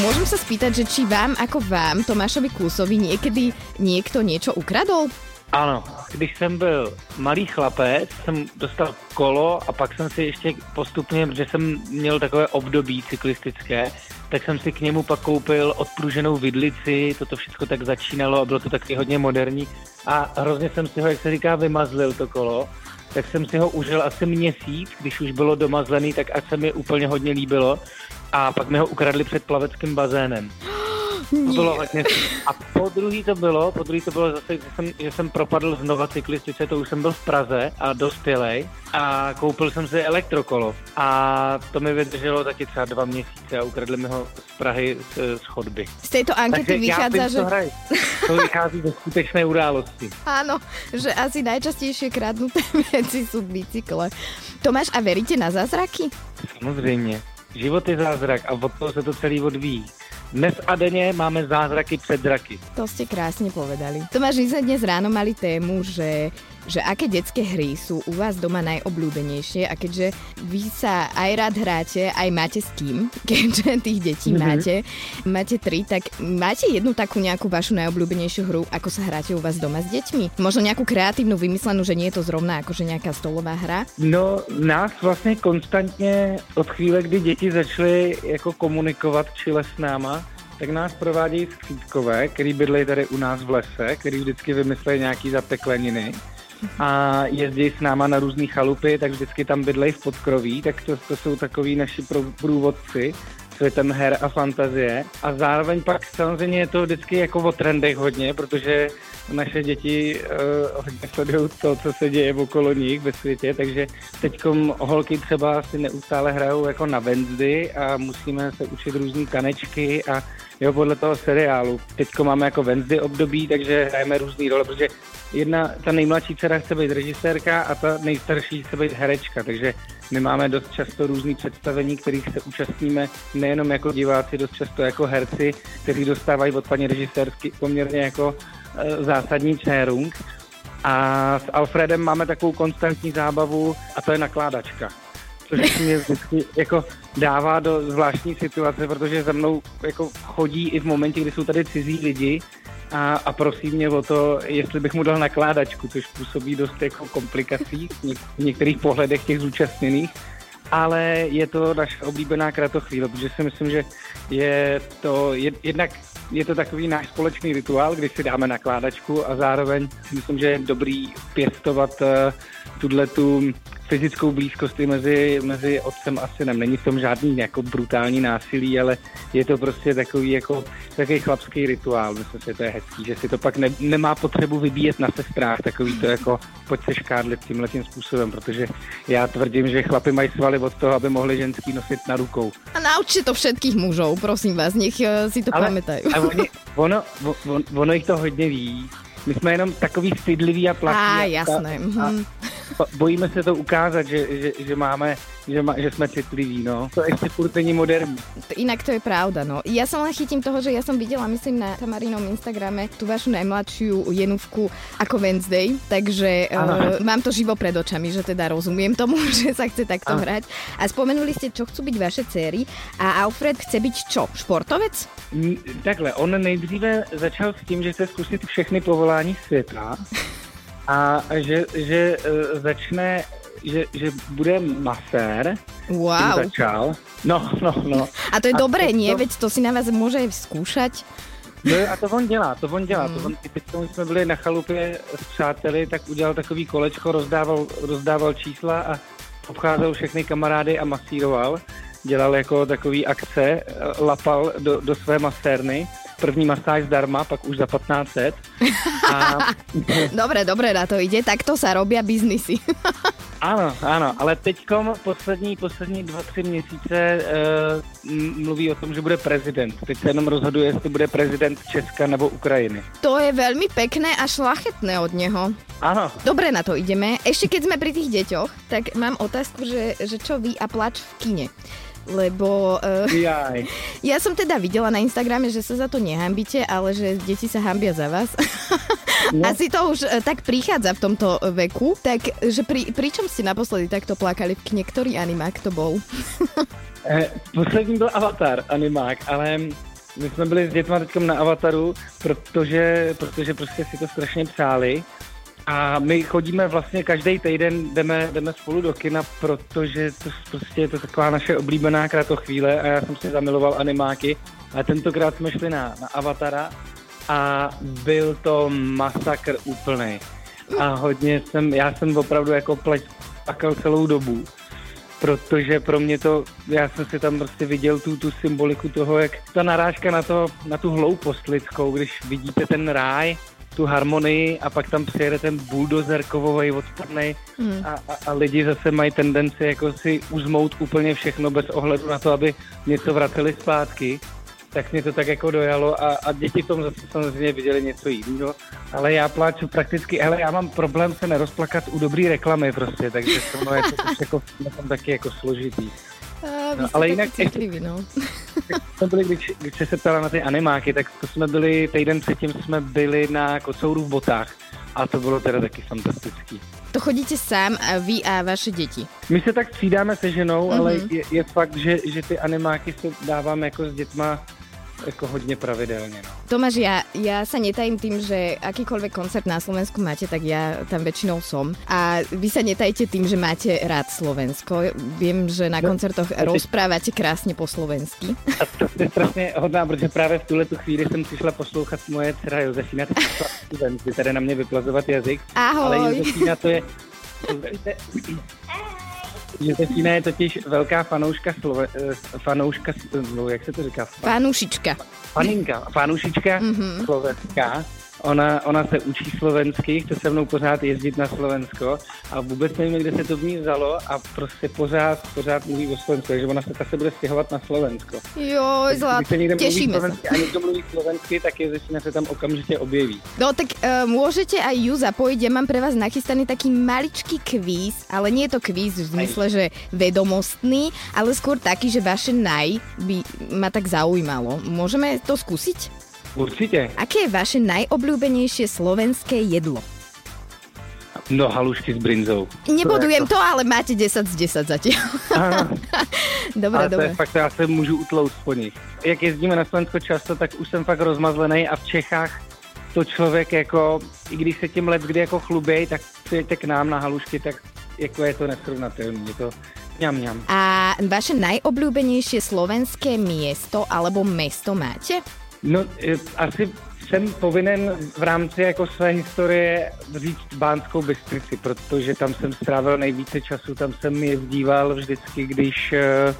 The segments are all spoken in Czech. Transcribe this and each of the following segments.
Môžem sa spýtať, že či vám ako vám, Tomášovi Klusovi, niekedy niekto niečo ukradol? Ano, když jsem byl malý chlapec, jsem dostal kolo a pak jsem si ještě postupně, protože jsem měl takové období cyklistické, tak jsem si k němu pak koupil odpruženou vidlici, toto všechno tak začínalo a bylo to taky hodně moderní. A hrozně jsem si ho, jak se říká, vymazlil to kolo, tak jsem si ho užil asi měsíc, když už bylo domazlený, tak až se mi úplně hodně líbilo a pak mi ho ukradli před plaveckým bazénem. To bylo hodně. A po druhý to bylo, po druhý to bylo zase, že jsem, že jsem propadl znova cyklistice, to už jsem byl v Praze a dospělej a koupil jsem si elektrokolo a to mi vydrželo taky třeba dva měsíce a ukradli mi ho z Prahy z, z chodby. Z této ankety vychádza, že... To, vychází ze skutečné události. Áno, že asi najčastejšie kradnuté věci sú bicykle. Tomáš, a veríte na zázraky? Samozřejmě. Život je zázrak a od toho se to celý odvíjí. Dnes a denne máme zázraky před zraky. To ste krásne povedali. Tomáš, my sme dnes ráno mali tému, že že aké detské hry sú u vás doma najobľúbenejšie a keďže vy sa aj rád hráte, aj máte s kým, keďže tých detí mm-hmm. máte, máte tri, tak máte jednu takú nejakú vašu najobľúbenejšiu hru, ako sa hráte u vás doma s deťmi? Možno nejakú kreatívnu vymyslenú, že nie je to zrovna akože nejaká stolová hra? No, nás vlastně konstantně od chvíle, kdy děti začaly jako komunikovat čile s náma, tak nás provádějí skřítkové, který bydlejí tady u nás v lese, který vždycky vymyslí nějaký zapekleniny a jezdí s náma na různé chalupy, tak vždycky tam bydlejí v podkroví, tak to, to jsou takový naši průvodci světem her a fantazie. A zároveň pak samozřejmě je to vždycky jako o trendech hodně, protože naše děti uh, hodně sledují to, co se děje okolo nich ve světě, takže teď holky třeba si neustále hrajou jako na Wednesday a musíme se učit různé tanečky a jo, podle toho seriálu. Teď máme jako Wednesday období, takže hrajeme různé role, protože jedna, ta nejmladší dcera chce být režisérka a ta nejstarší chce být herečka, takže my máme dost často různý představení, kterých se účastníme nejenom jako diváci, dost často jako herci, kteří dostávají od paní režisérsky poměrně jako zásadní čérung. A s Alfredem máme takovou konstantní zábavu a to je nakládačka což mě vždycky jako dává do zvláštní situace, protože za mnou jako chodí i v momentě, kdy jsou tady cizí lidi a, a prosí mě o to, jestli bych mu dal nakládačku, což působí dost jako komplikací v některých pohledech těch zúčastněných, ale je to naše oblíbená kratochvíle, protože si myslím, že je to jednak je to takový náš společný rituál, kdy si dáme nakládačku a zároveň myslím, že je dobrý pěstovat uh, tuhle tu fyzickou blízkost mezi, mezi otcem a synem. Není v tom žádný jako brutální násilí, ale je to prostě takový jako takový chlapský rituál. Myslím, že to je hezký, že si to pak ne, nemá potřebu vybíjet na sestrách, takový to jako pojď se škádlit tímhle tím způsobem, protože já tvrdím, že chlapy mají svaly od toho, aby mohli ženský nosit na rukou. A naučte to všetkých mužů, prosím vás, nech eh, si to ale, pamätají. ono, ono, ono jich to hodně ví. My jsme jenom takový stydliví a platí. A, jasné. A, a, mhm bojíme se to ukázat, že, že, že máme, že, má, že jsme citliví, no. To ještě furt není moderní. Inak to je pravda, no. Ja som len chytím toho, že ja som videla, myslím, na Tamarinom Instagrame tú vašu najmladšiu Jenuvku ako Wednesday, takže uh, mám to živo pred očami, že teda rozumiem tomu, že sa chce takto ano. hrať. A spomenuli ste, čo chcú byť vaše céry a Alfred chce byť čo, športovec? Takhle, on nejdříve začal s tím, že chce zkusit všechny povolání světa a že, že uh, začne že, že bude masér. Wow. začal. No, no, no. A to je a dobré, to, nie? Veď to si na vás môže skúšať. No a to on dělá, to on dělá. Hmm. To on, teď jsme byli na chalupě s přáteli, tak udělal takový kolečko, rozdával, rozdával čísla a obcházel všechny kamarády a masíroval. Dělal jako takový akce, lapal do, do své masérny první masáž zdarma, pak už za 1500. A... dobre, dobre, na to ide, takto sa robia biznisy. Ano, ano, ale teďkom poslední, poslední dva, tři měsíce uh, mluví o tom, že bude prezident. Teď se jenom rozhoduje, jestli bude prezident Česka nebo Ukrajiny. To je veľmi pekné a šlachetné od neho. Áno. Dobre na to ideme. Ešte keď sme pri tých deťoch, tak mám otázku, že, že čo vy a plač v kine. Lebo uh, Jaj. ja som teda videla na Instagrame, že sa za to nehambíte, ale že deti sa hambia za vás. No. Asi to už uh, tak prichádza v tomto veku. Tak, že pri, pri čom ste naposledy takto plakali? Ktorý animák to bol? Eh, poslední byl Avatar animák, ale my jsme byli s dětma teď na Avataru, protože, protože prostě si to strašně přáli. A my chodíme vlastně každý týden, jdeme, jdeme spolu do kina, protože to prostě je to taková naše oblíbená kratochvíle a já jsem si zamiloval animáky. A tentokrát jsme šli na, na Avatara a byl to masakr úplný. A hodně jsem, já jsem opravdu jako pleť plakal celou dobu protože pro mě to, já jsem si tam prostě viděl tu, tu symboliku toho, jak ta narážka na, to, na tu hloupost lidskou, když vidíte ten ráj, tu harmonii a pak tam přijede ten bulldozer kovový odpadnej mm. a, a, a lidi zase mají tendenci jako si uzmout úplně všechno bez ohledu na to, aby něco vraceli zpátky tak mě to tak jako dojalo a, a děti v tom zase samozřejmě viděli něco jiného. Ale já pláču prakticky, ale já mám problém se nerozplakat u dobrý reklamy prostě, takže to je to jako, tam taky jako složitý. No, ale jinak citlivý, no. jsme byli, když, když se ptala na ty animáky, tak to jsme byli, týden předtím jsme byli na kocouru v botách a to bylo teda taky fantastický. To chodíte sám a vy a vaše děti? My se tak střídáme se ženou, mm-hmm. ale je, je fakt, že, že ty animáky se dáváme jako s dětma jako hodně pravidelně. No. Tomáš, ja, ja sa netajím tým, že akýkoľvek koncert na Slovensku máte, tak ja tam väčšinou som. A vy sa netajte tým, že máte rád Slovensko. Viem, že na no, koncertoch no, rozprávate krásně po slovensky. A to je strašně hodná, protože právě v tuhle tu chvíli jsem přišla poslouchat moje dcera Josefina, slovensky, tady na mě vyplazovat jazyk. Ahoj. Ale Josefina to je... Josefína je totiž velká fanouška, slove, eh, fanouška, no, jak se to říká? Fanušička. Faninka, fanušička mm-hmm. Slovenska ona, ona se učí slovensky, chce se mnou pořád jezdit na Slovensko a vůbec nevím, kde se to v ní vzalo a prostě pořád, pořád mluví o Slovensku, takže ona se se bude stěhovat na Slovensko. Jo, zlát, těšíme se. A někdo mluví slovensky, tak je začíná se tam okamžitě objeví. No tak uh, můžete aj ju zapojiť, ja mám pre vás nachystaný taký maličký kvíz, ale nie je to kvíz v zmysle, že vedomostný, ale skôr taký, že vaše naj by ma tak zaujímalo. Môžeme to skúsiť? Určitě. Aké je vaše najobľúbenejšie slovenské jedlo? No, halušky s brinzou. Nebudujem to, ale máte 10 z 10 zatím. dobre, ale dobre. To je fakt, já se můžu utlout po nich. Jak jezdíme na Slovensko často, tak už jsem fakt rozmazlený a v Čechách to člověk jako, i když se tím let kdy jako chluběj, tak přijďte k nám na halušky, tak jako je to nesrovnatelné. Je to ňam, ňam. A vaše najobľúbenejšie slovenské miesto alebo mesto máte? No, e, asi jsem povinen v rámci jako své historie říct Bánskou Bystrici, protože tam jsem strávil nejvíce času, tam jsem jezdíval vždycky, když e,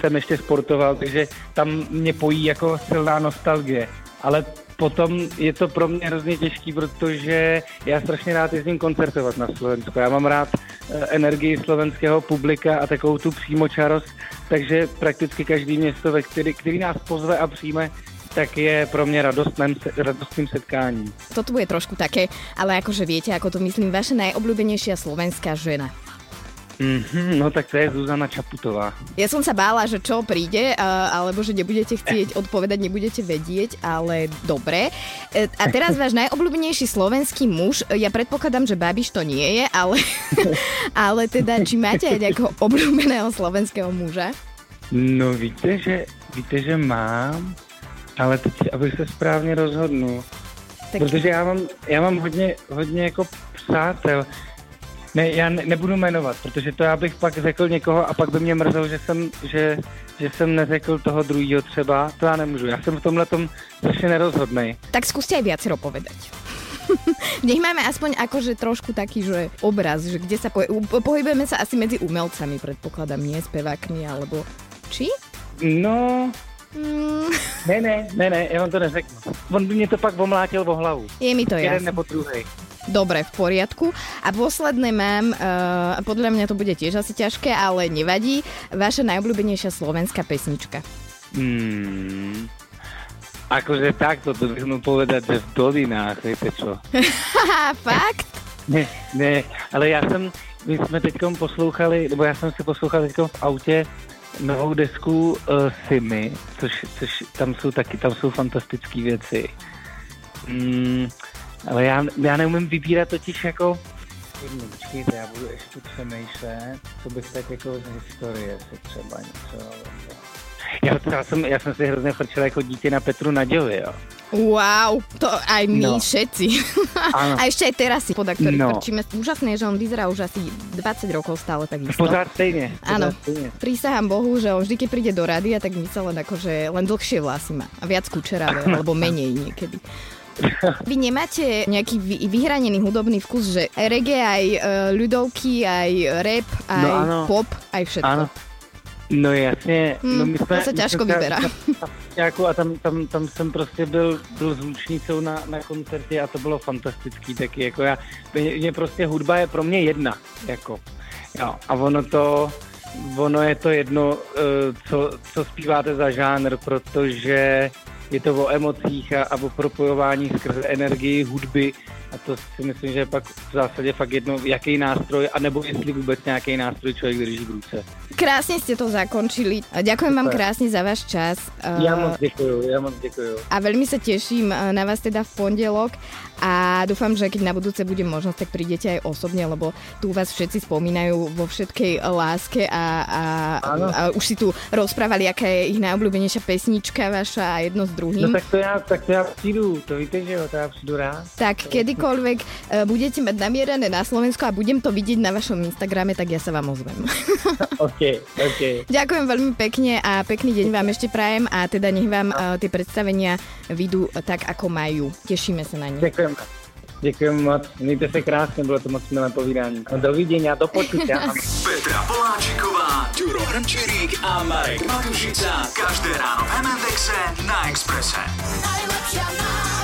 jsem ještě sportoval, takže tam mě pojí jako silná nostalgie. Ale potom je to pro mě hrozně těžký, protože já strašně rád jezdím koncertovat na Slovensku. Já mám rád e, energii slovenského publika a takovou tu přímočarost, takže prakticky každý město, ve který, který nás pozve a přijme, tak je pro mě radostným, radostným setkáním. Toto bude trošku také, ale akože viete, ako to myslím, vaša najobľúbenejšia slovenská žena. Mm-hmm, no tak to je Zuzana Čaputová. Ja som sa bála, že čo príde, alebo že nebudete chcieť odpovedať, nebudete vedieť, ale dobre. E, a teraz váš najobľúbenejší slovenský muž, ja predpokladám, že Babiš to nie je, ale, ale teda, či máte aj nejakého obľúbeného slovenského muža? No víte, že, víte, že mám. Ale teď, abych se správně rozhodnul. Tak... Protože já mám, já mám hodně, hodně jako přátel. Ne, já ne, nebudu jmenovat, protože to já bych pak řekl někoho a pak by mě mrzelo, že jsem, že, že jsem neřekl toho druhého třeba. To já nemůžu. Já jsem v tomhle tom strašně nerozhodnej. Tak zkuste aj viacero povedať. Nech máme aspoň akože trošku taký, že obraz, že kde sa pohy- pohybujeme sa asi medzi umelcami, predpokladám, nie spevákmi, alebo či? No, Mm. Ne, ne, ne, ne, já vám to neřeknu. On by mě to pak omlátil vo hlavu. Je mi to Jeden jasné. nebo druhý. Dobre, v poriadku. A posledné mám, uh, podľa mňa to bude tiež asi ťažké, ale nevadí, vaša najobľúbenejšia slovenská pesnička. Hmm. Akože takto, to bych mu povedať, že v dolinách, viete čo. Fakt? Ne, ne, ale já jsem, my jsme teď poslouchali, nebo já jsem si poslouchal teď v autě novou desku uh, Simi, což, což tam jsou taky, tam jsou fantastické věci. Mm, ale já, já neumím vybírat totiž jako Počkejte, já budu ještě přemýšlet, co bych tak jako z historie se třeba něco... Já, já, jsem, já jsem si hrozně frčil jako dítě na Petru Naďovi, jo. Wow, to aj my no. všetci. Áno. A ešte aj teraz si poda, ktorý No. frčíme. Úžasné je, že on vyzerá už asi 20 rokov stále tak isto. Pořád stejně. pořád Áno, prísahám Bohu, že on vždy, keď príde do rady, tak my sa len akože len dlhšie vlasy má. A viac kučeravé, alebo menej niekedy. Vy nemáte nejaký vy, vyhranený hudobný vkus, že aj reggae, aj e, ľudovky, aj rap, aj No áno. pop, aj všetko. Ano. No jasně, Hmm, no my to jsme... se my těžko Jako a tam, tam, tam jsem prostě byl, byl zvučnícou na, na koncertě a to bylo fantastický taky, jako já, mě, mě prostě hudba je pro mě jedna, jako, jo, a ono to, ono je to jedno, eh, co, co zpíváte za žánr, protože je to o emocích a, a o propojování skrze energii hudby a to si myslím, že je pak v zásadě fakt jedno, jaký nástroj, anebo jestli vůbec nějaký nástroj člověk drží v ruce. Krásne ste to zakončili. Ďakujem vám krásne za váš čas. Já moc děkuju, já moc děkuju. a veľmi sa teším e, na vás teda v pondelok a dúfam, že keď na budúce bude možnosť, tak prídete aj osobne, lebo tu vás všetci spomínajú vo všetkej láske a, a, a už si tu rozprávali, aká je ich najobľúbenejšia pesnička vaša a jedno s No druhým. tak to já, tak to já přijdu, to víte, že jo, to já přijdu rád. tak kedykoľvek e, budete mať namierané na Slovensku a budem to vidieť na vašom Instagrame, tak ja sa vám ozvem. OK, OK. Ďakujem veľmi pekne a pekný deň vám ešte prajem a teda nech vám uh, tie predstavenia vidú tak, ako majú. Tešíme sa na ne. Děkujeme. Děkujeme moc, mějte se krásně, bylo to moc milé povídání. No, dovidění a do počutia. Petra Poláčiková, Ďuro Hrnčírík a Marek Matušica. Každé ráno v MNDXe na Exprese. Najlepšia náš